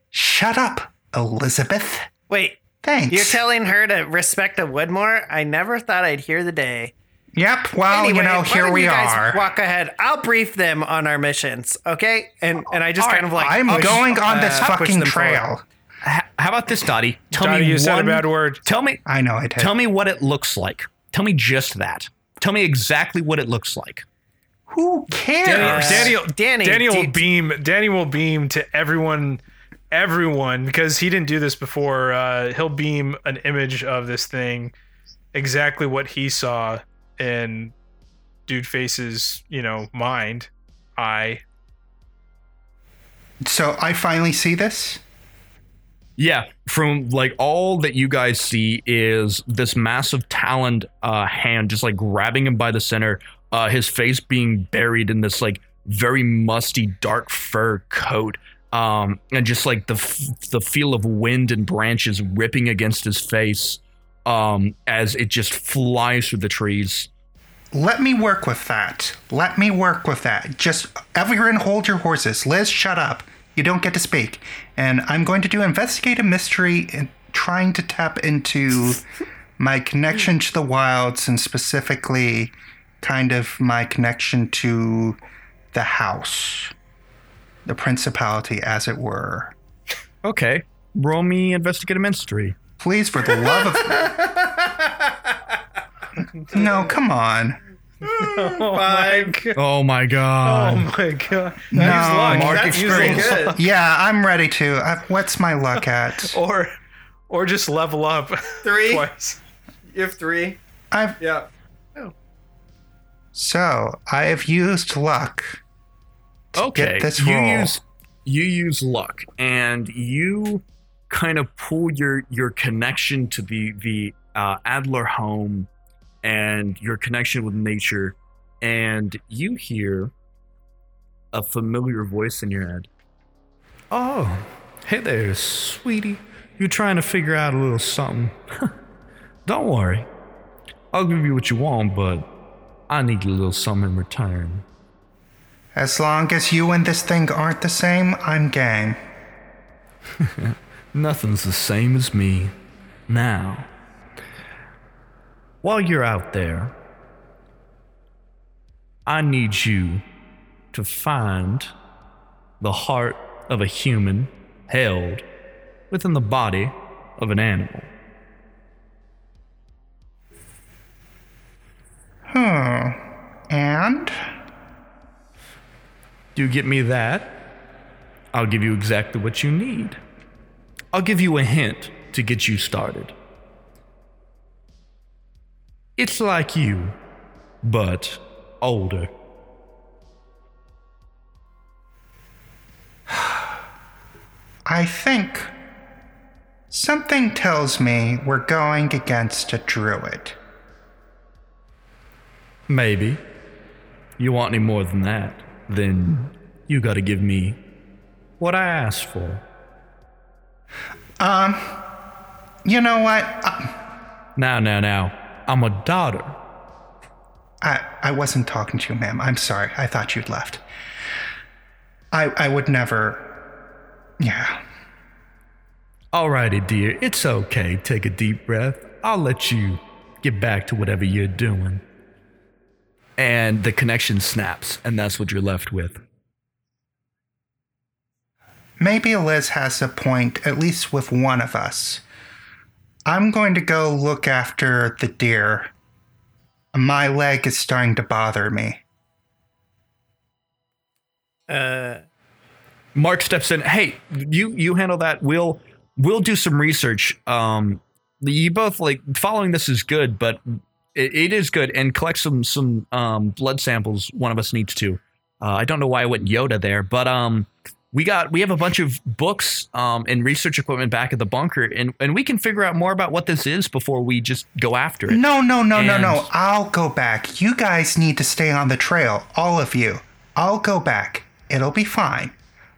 Shut up, Elizabeth. wait. Thanks. You're telling her to respect a Woodmore? I never thought I'd hear the day. Yep. Well, Anyway, you know, here we you guys are. Walk ahead. I'll brief them on our missions, okay? And and I just All kind right, of like I'm push, going on this uh, fucking them forward. trail. How about this, Dottie? Tell Dottie, me you said a bad word. Tell me. I know I did. Tell me what it looks like. Tell me just that. Tell me exactly what it looks like. Who cares? Daniel. Danny, Danny, Danny will beam. Danny will beam to everyone, everyone, because he didn't do this before. Uh, he'll beam an image of this thing, exactly what he saw in Dude Face's, you know, mind, eye. So I finally see this. Yeah, from like all that you guys see is this massive taloned uh, hand just like grabbing him by the center, uh, his face being buried in this like very musty dark fur coat, um, and just like the f- the feel of wind and branches ripping against his face um, as it just flies through the trees. Let me work with that. Let me work with that. Just everyone hold your horses. Liz, shut up. You don't get to speak. And I'm going to do investigate a mystery and trying to tap into *laughs* my connection to the wilds and specifically kind of my connection to the house. The principality, as it were. Okay, roll me investigate a mystery. Please, for the love of. *laughs* no, come on. *laughs* Oh my god! Oh my Oh god! my *laughs* god! No, Use luck. Mark Use experience. luck. Yeah, I'm ready to. Uh, what's my luck at? Or, or just level up Three. twice. You have three. I've Yeah. so I have used luck. okay get this you use you use luck and you kind of pull your your connection to the the uh, adler home and your connection with nature and you hear a familiar voice in your head Oh, hey there, sweetie. You're trying to figure out a little something? *laughs* Don't worry. I'll give you what you want, but I need a little something in return. As long as you and this thing aren't the same, I'm game. *laughs* Nothing's the same as me. Now, while you're out there, I need you to find the heart of a human held within the body of an animal. Hmm. And You get me that, I'll give you exactly what you need. I'll give you a hint to get you started. It's like you, but older. *sighs* I think something tells me we're going against a druid. Maybe. You want any more than that, then you gotta give me what I asked for. Um, you know what? I, Now, now, now, I'm a daughter. I, I wasn't talking to you, ma'am. I'm sorry. I thought you'd left. I I would never. Yeah. Alrighty, dear, it's okay. Take a deep breath. I'll let you get back to whatever you're doing. and the connection snaps and that's what you're left with Maybe Liz has a point, at least with one of us. I'm going to go look after the deer. My leg is starting to bother me. Uh, Mark steps in. Hey, you you handle that. We'll we'll do some research. Um, you both like following this is good, but it, it is good. And collect some some um blood samples. One of us needs to. Uh, I don't know why I went Yoda there, but um, we got we have a bunch of books um and research equipment back at the bunker, and and we can figure out more about what this is before we just go after it. No, no, no, no, And- no. I'll go back. You guys need to stay on the trail, all of you. I'll go back. It'll be fine.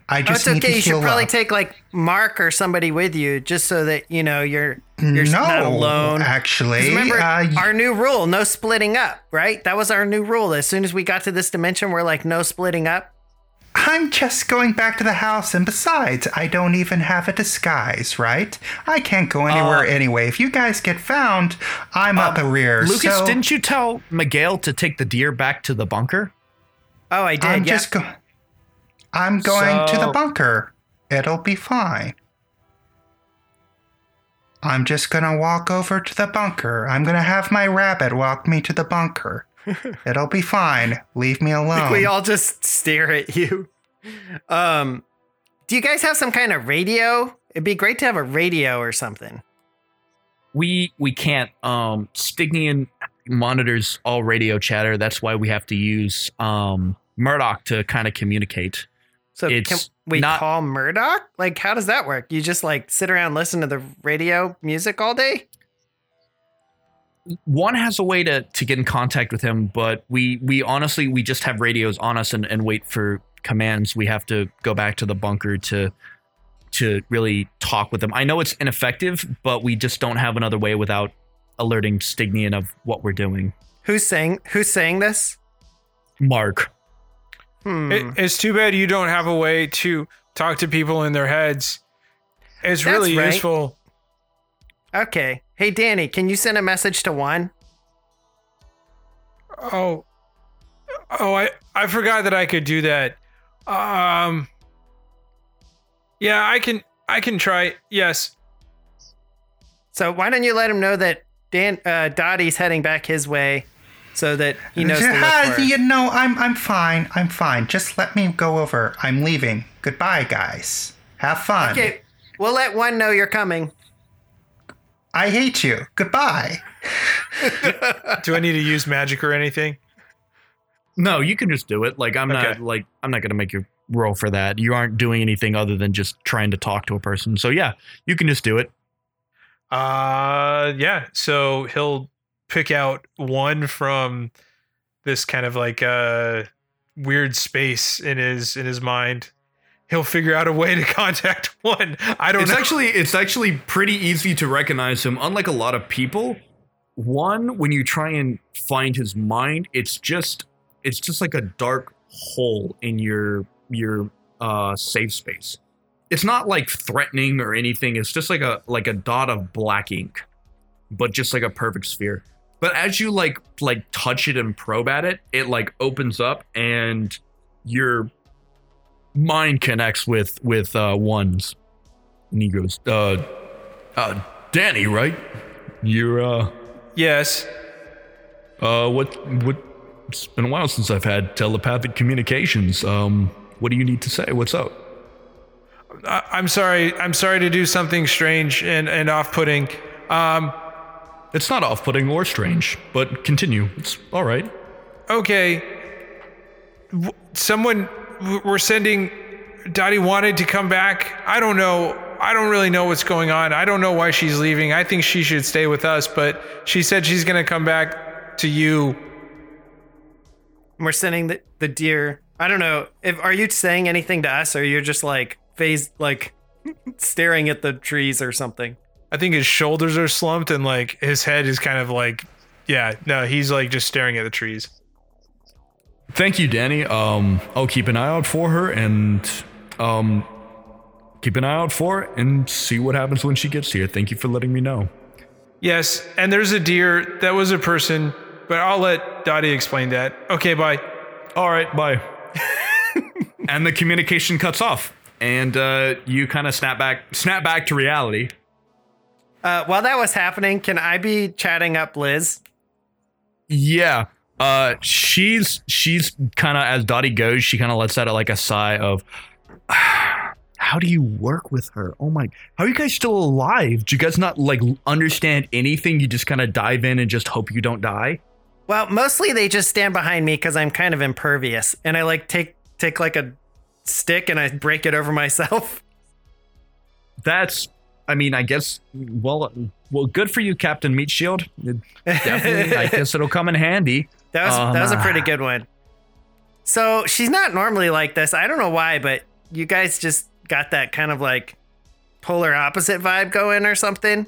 I Oh, just it's need okay. to You should heal probably up. take like Mark or somebody with you, just so that you know you're you're no, not alone. actually. Remember uh, our new rule: no splitting up. Right? That was our new rule. As soon as we got to this dimension, we're like, no splitting up. I'm just going back to the house, and besides, I don't even have a disguise, right? I can't go anywhere uh, anyway. If you guys get found, I'm uh, up a rear. Lucas, so didn't you tell Miguel to take the deer back to the bunker? Oh, I did. I'm yeah. just go. I'm going to the bunker. It'll be fine. I'm just gonna walk over to the bunker. I'm gonna have my rabbit walk me to the bunker. It'll be fine. Leave me *laughs* alone. we all just stare at you. Um, do you guys have some kind of radio? It'd be great to have a radio or something. we we can't um Stignian monitors all radio chatter that's why we have to use um Murdoch to kind of communicate So can It's we not- call Murdoch? Like, how does that work? You just like sit around and listen to the radio music all day? One has a way to to get in contact with him but we we honestly we just have radios on us and, and wait for commands we have to go back to the bunker to to really talk with them i know it's ineffective but we just don't have another way without alerting Stignian of what we're doing Who's saying Who's saying this? mark Hmm. It, it's too bad you don't have a way to talk to people in their heads. It's That's really right. useful. okay. Hey, Danny, can you send a message to one? Oh, oh, I I forgot that I could do that. Um, yeah, I can I can try. Yes. So why don't you let him know that Dan uh, Dottie's heading back his way, so that he knows to look for you know, I'm I'm fine. I'm fine. Just let me go over. I'm leaving. Goodbye, guys. Have fun. Okay, we'll let one know you're coming. I hate you. Goodbye. *laughs* Do I need to use magic or anything? No, you can just do it. Like I'm not like I'm not gonna make you roll for that. You aren't doing anything other than just trying to talk to a person. So yeah, you can just do it. Uh, yeah. So he'll pick out one from this kind of like uh weird space in his in his mind. He'll figure out a way to *laughs* contact one. I don't It's know. actually it's actually pretty easy to recognize him. Unlike a lot of people, one when you try and find his mind, it's just it's just like a dark hole in your your uh safe space. It's not like threatening or anything. It's just like a like a dot of black ink, but just like a perfect sphere. But as you like like touch it and probe at it, it like opens up and your mind connects with with uh ones. And he goes, uh, uh, Danny, right? You're, uh, yes. uh, what, what, it's been a while since I've had telepathic communications. Um, what do you need to say? What's up? I, I'm sorry. I'm sorry to do something strange and and off-putting. Um, It's not off putting or strange, but continue. It's all right. okay. W- Someone we're sending. Dottie wanted to come back. I don't know. I don't really know what's going on. I don't know why she's leaving. I think she should stay with us, but she said she's gonna come back to you. We're sending the, the deer. I don't know. If are you saying anything to us, or you're just like phase like staring at the trees or something? I think his shoulders are slumped and like his head is kind of like, yeah, no, he's like just staring at the trees. Thank you, Danny. Um, I'll keep an eye out for her and, um, keep an eye out for her and see what happens when she gets here. Thank you for letting me know. Yes, and there's a deer. That was a person, but I'll let Dottie explain that. Okay, bye. All right, bye. *laughs* and the communication cuts off, and uh, you kind of snap back, snap back to reality. Uh, while that was happening, can I be chatting up Liz? Yeah. Uh, she's she's kind of as Dottie goes, she kind of lets out like a sigh of, *sighs* how do you work with her? Oh my, how are you guys still alive? Do you guys not like understand anything? You just kind of dive in and just hope you don't die? Well, mostly they just stand behind me because I'm kind of impervious, and I like take take like a stick and I break it over *laughs* myself. That's, I mean, I guess, well, well, good for you, Captain Meat Shield. It Definitely, I *laughs* guess it'll come in handy. That was Um, that was a pretty ah. good one. So she's not normally like this. I don't know why, but you guys just got that kind of like polar opposite vibe going or something.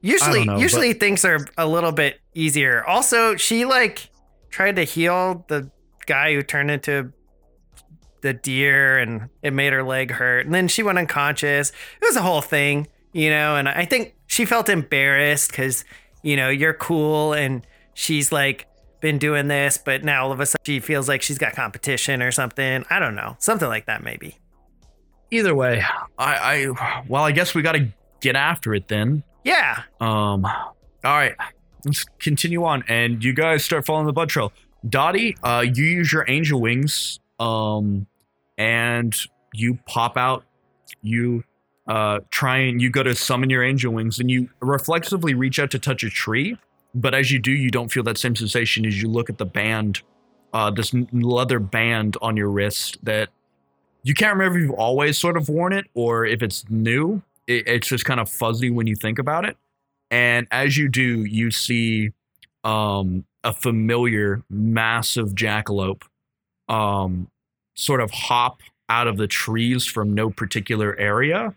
Usually, know, usually things are a little bit easier. Also, she like tried to heal the guy who turned into the deer and it made her leg hurt. And then she went unconscious. It was a whole thing, you know, and I think she felt embarrassed because, you know, you're cool and she's like been doing this, but now all of a sudden she feels like she's got competition or something. I don't know. Something like that, maybe. Either way, I, I, well, I guess we got to get after it then. Yeah. Um, all right, let's continue on, and you guys start following the blood trail. Dottie, uh, you use your angel wings, um, and you pop out. You uh, try and you go to summon your angel wings, and you reflexively reach out to touch a tree. But as you do, you don't feel that same sensation as you look at the band, uh, this leather band on your wrist that you can't remember if you've always sort of worn it or if it's new. It, it's just kind of fuzzy when you think about it. And as you do, you see um, a familiar, massive jackalope um, sort of hop out of the trees from no particular area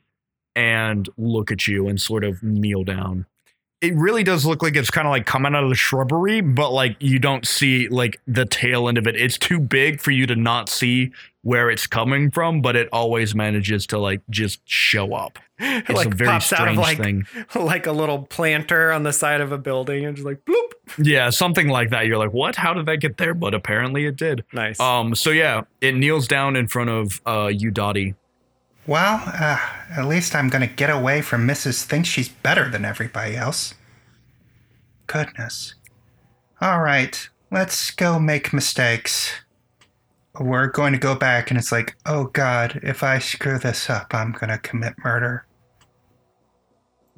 and look at you and sort of kneel down. It really does look like it's kind of like coming out of the shrubbery, but like you don't see like the tail end of it. It's too big for you to not see where it's coming from, but it always manages to like just show up. It's like a very pops out of strange like thing. *laughs* like a little planter on the side of a building and just like bloop. Yeah, something like that. You're like, what? How did that get there? But apparently it did. Nice. Um, so yeah, it kneels down in front of uh you, Dottie. Well, uh, at least I'm gonna get away from Mrs. Thinks she's better than everybody else. Goodness. All right, let's go make mistakes. We're going to go back, and it's like, oh God, if I screw this up, I'm gonna commit murder.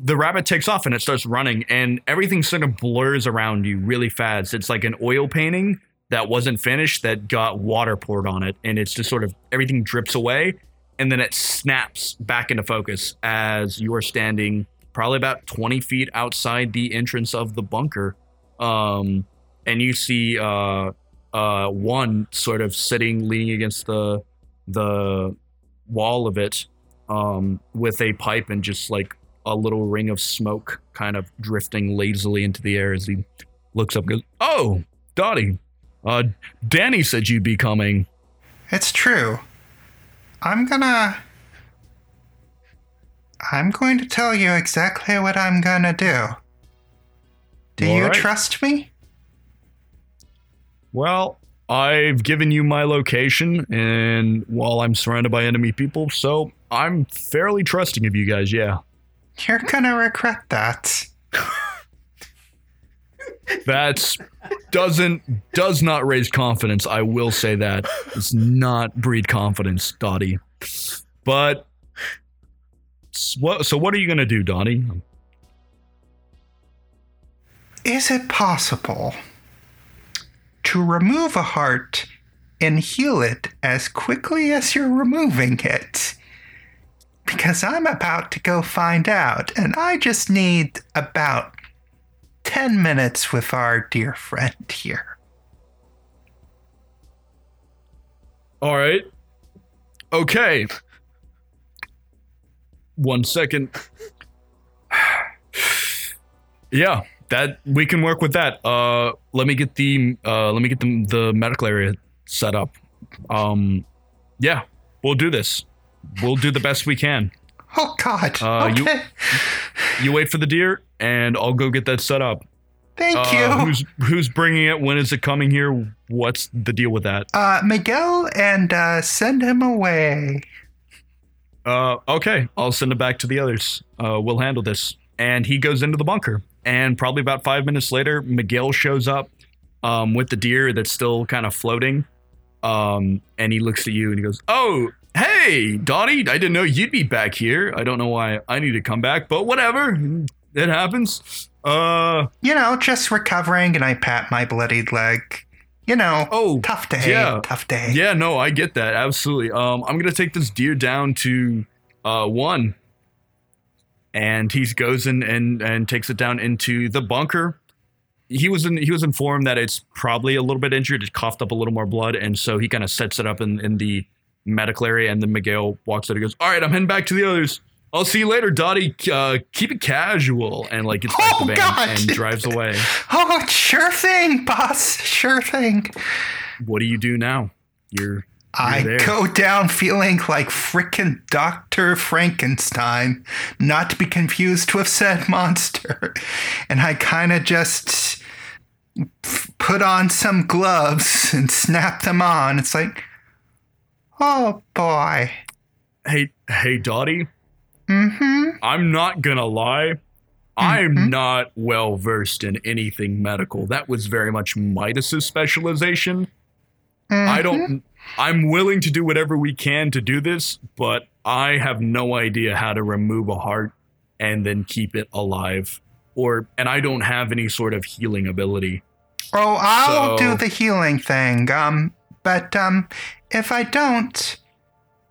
The rabbit takes off and it starts running, and everything sort of blurs around you really fast. It's like an oil painting that wasn't finished that got water poured on it, and it's just sort of everything drips away, and then it snaps back into focus as you are standing probably about 20 feet outside the entrance of the bunker. Um, and you see uh, uh, one sort of sitting, leaning against the the wall of it, um, with a pipe and just like a little ring of smoke kind of drifting lazily into the air as he looks up and goes, Oh, Dottie, uh, Danny said you'd be coming. It's true. I'm gonna. I'm going to tell you exactly what I'm gonna do. Do All you right. trust me? Well, I've given you my location, and while I'm surrounded by enemy people, so I'm fairly trusting of you guys, yeah. You're gonna regret that. *laughs* That's doesn't does not raise confidence. I will say that it's not breed confidence, Dottie. But what? So what are you gonna do, Dottie? Is it possible to remove a heart and heal it as quickly as you're removing it? Because I'm about to go find out, and I just need about 10 minutes with our dear friend here. All right. Okay. One second. yeah, that we can work with that. Uh, let me get the uh, let me get the the medical area set up. Um, yeah, we'll do this. We'll do the best we can. Oh, God. Uh, you- okay. You wait for the deer, and I'll go get that set up. Thank Uh, you. who's who's bringing it? When is it coming here? What's the deal with that? Uh, Miguel, and uh, send him away. Uh, okay, I'll send it back to the others. Uh, we'll handle this. And he goes into the bunker. And probably about five minutes later, Miguel shows up um, with the deer that's still kind of floating. Um, and he looks at you and he goes, "Oh, hey, Donnie! I didn't know you'd be back here. I don't know why I need to come back, but whatever. It happens. Uh, You know, just recovering, and I pat my bloodied leg. You know, Oh, tough day, yeah. tough day. yeah, no, I get that. Absolutely. Um, I'm gonna take this deer down to uh one. And he goes in and and takes it down into the bunker. He was in, he was informed that it's probably a little bit injured. It coughed up a little more blood, and so he kind of sets it up in, in the medical area. And then Miguel walks out and goes, "All right, I'm heading back to the others. I'll see you later, Dottie. Uh, keep it casual." And like gets back Oh, the van and drives away. *laughs* Oh, sure thing, boss. Sure thing. What do you do now? You're I there. go down feeling like frickin' Dr. Frankenstein, not to be confused with said *laughs* monster. And I kind of just put on some gloves and snap them on. It's like, oh boy. hey hey Dottie. Mm-hmm. I'm not gonna lie. I'm not well versed in anything medical. That was very much Midas's specialization. I don't. I'm willing to do whatever we can to do this, but I have no idea how to remove a heart and then keep it alive. Or and I don't have any sort of healing ability. Oh, I'll So- do the healing thing. Um, but um, if I don't,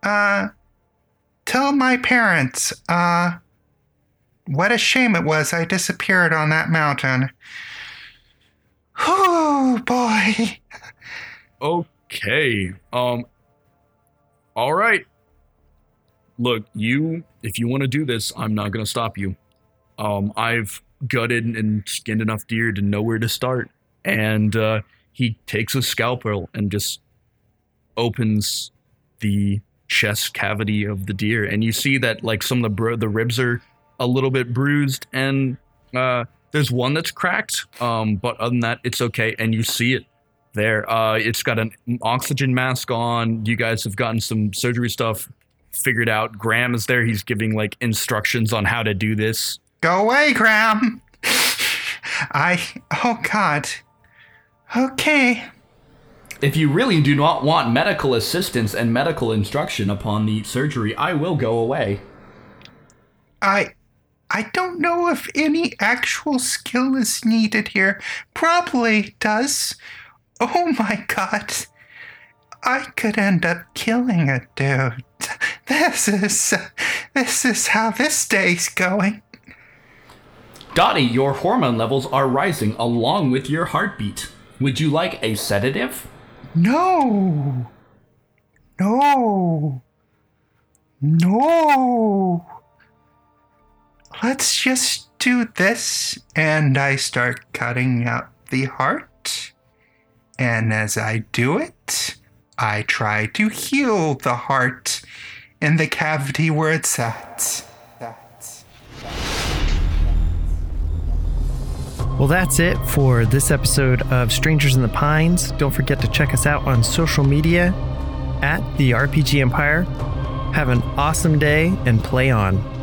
uh, tell my parents. Uh, what a shame it was. I disappeared on that mountain. Oh boy. Okay. Um All right. Look, you if you want to do this, I'm not going to stop you. Um I've gutted and skinned enough deer to know where to start. And uh he takes a scalpel and just opens the chest cavity of the deer and you see that like some of the bro- the ribs are a little bit bruised and uh there's one that's cracked um but other than that it's okay and you see it there. Uh, it's got an oxygen mask on. You guys have gotten some surgery stuff figured out. Graham is there. He's giving like instructions on how to do this. Go away, Graham. *laughs* I. Oh God. Okay. If you really do not want medical assistance and medical instruction upon the surgery, I will go away. I I don't know if any actual skill is needed here. Probably does. Oh my god. I could end up killing a dude. This is this is how this day's going. Dottie, your hormone levels are rising along with your heartbeat. Would you like a sedative? No. No. No. Let's just do this. And I start cutting out the heart. And as I do it, I try to heal the heart in the cavity where it's at. Well, that's it for this episode of Strangers in the Pines. Don't forget to check us out on social media at the RPG Empire. Have an awesome day and play on.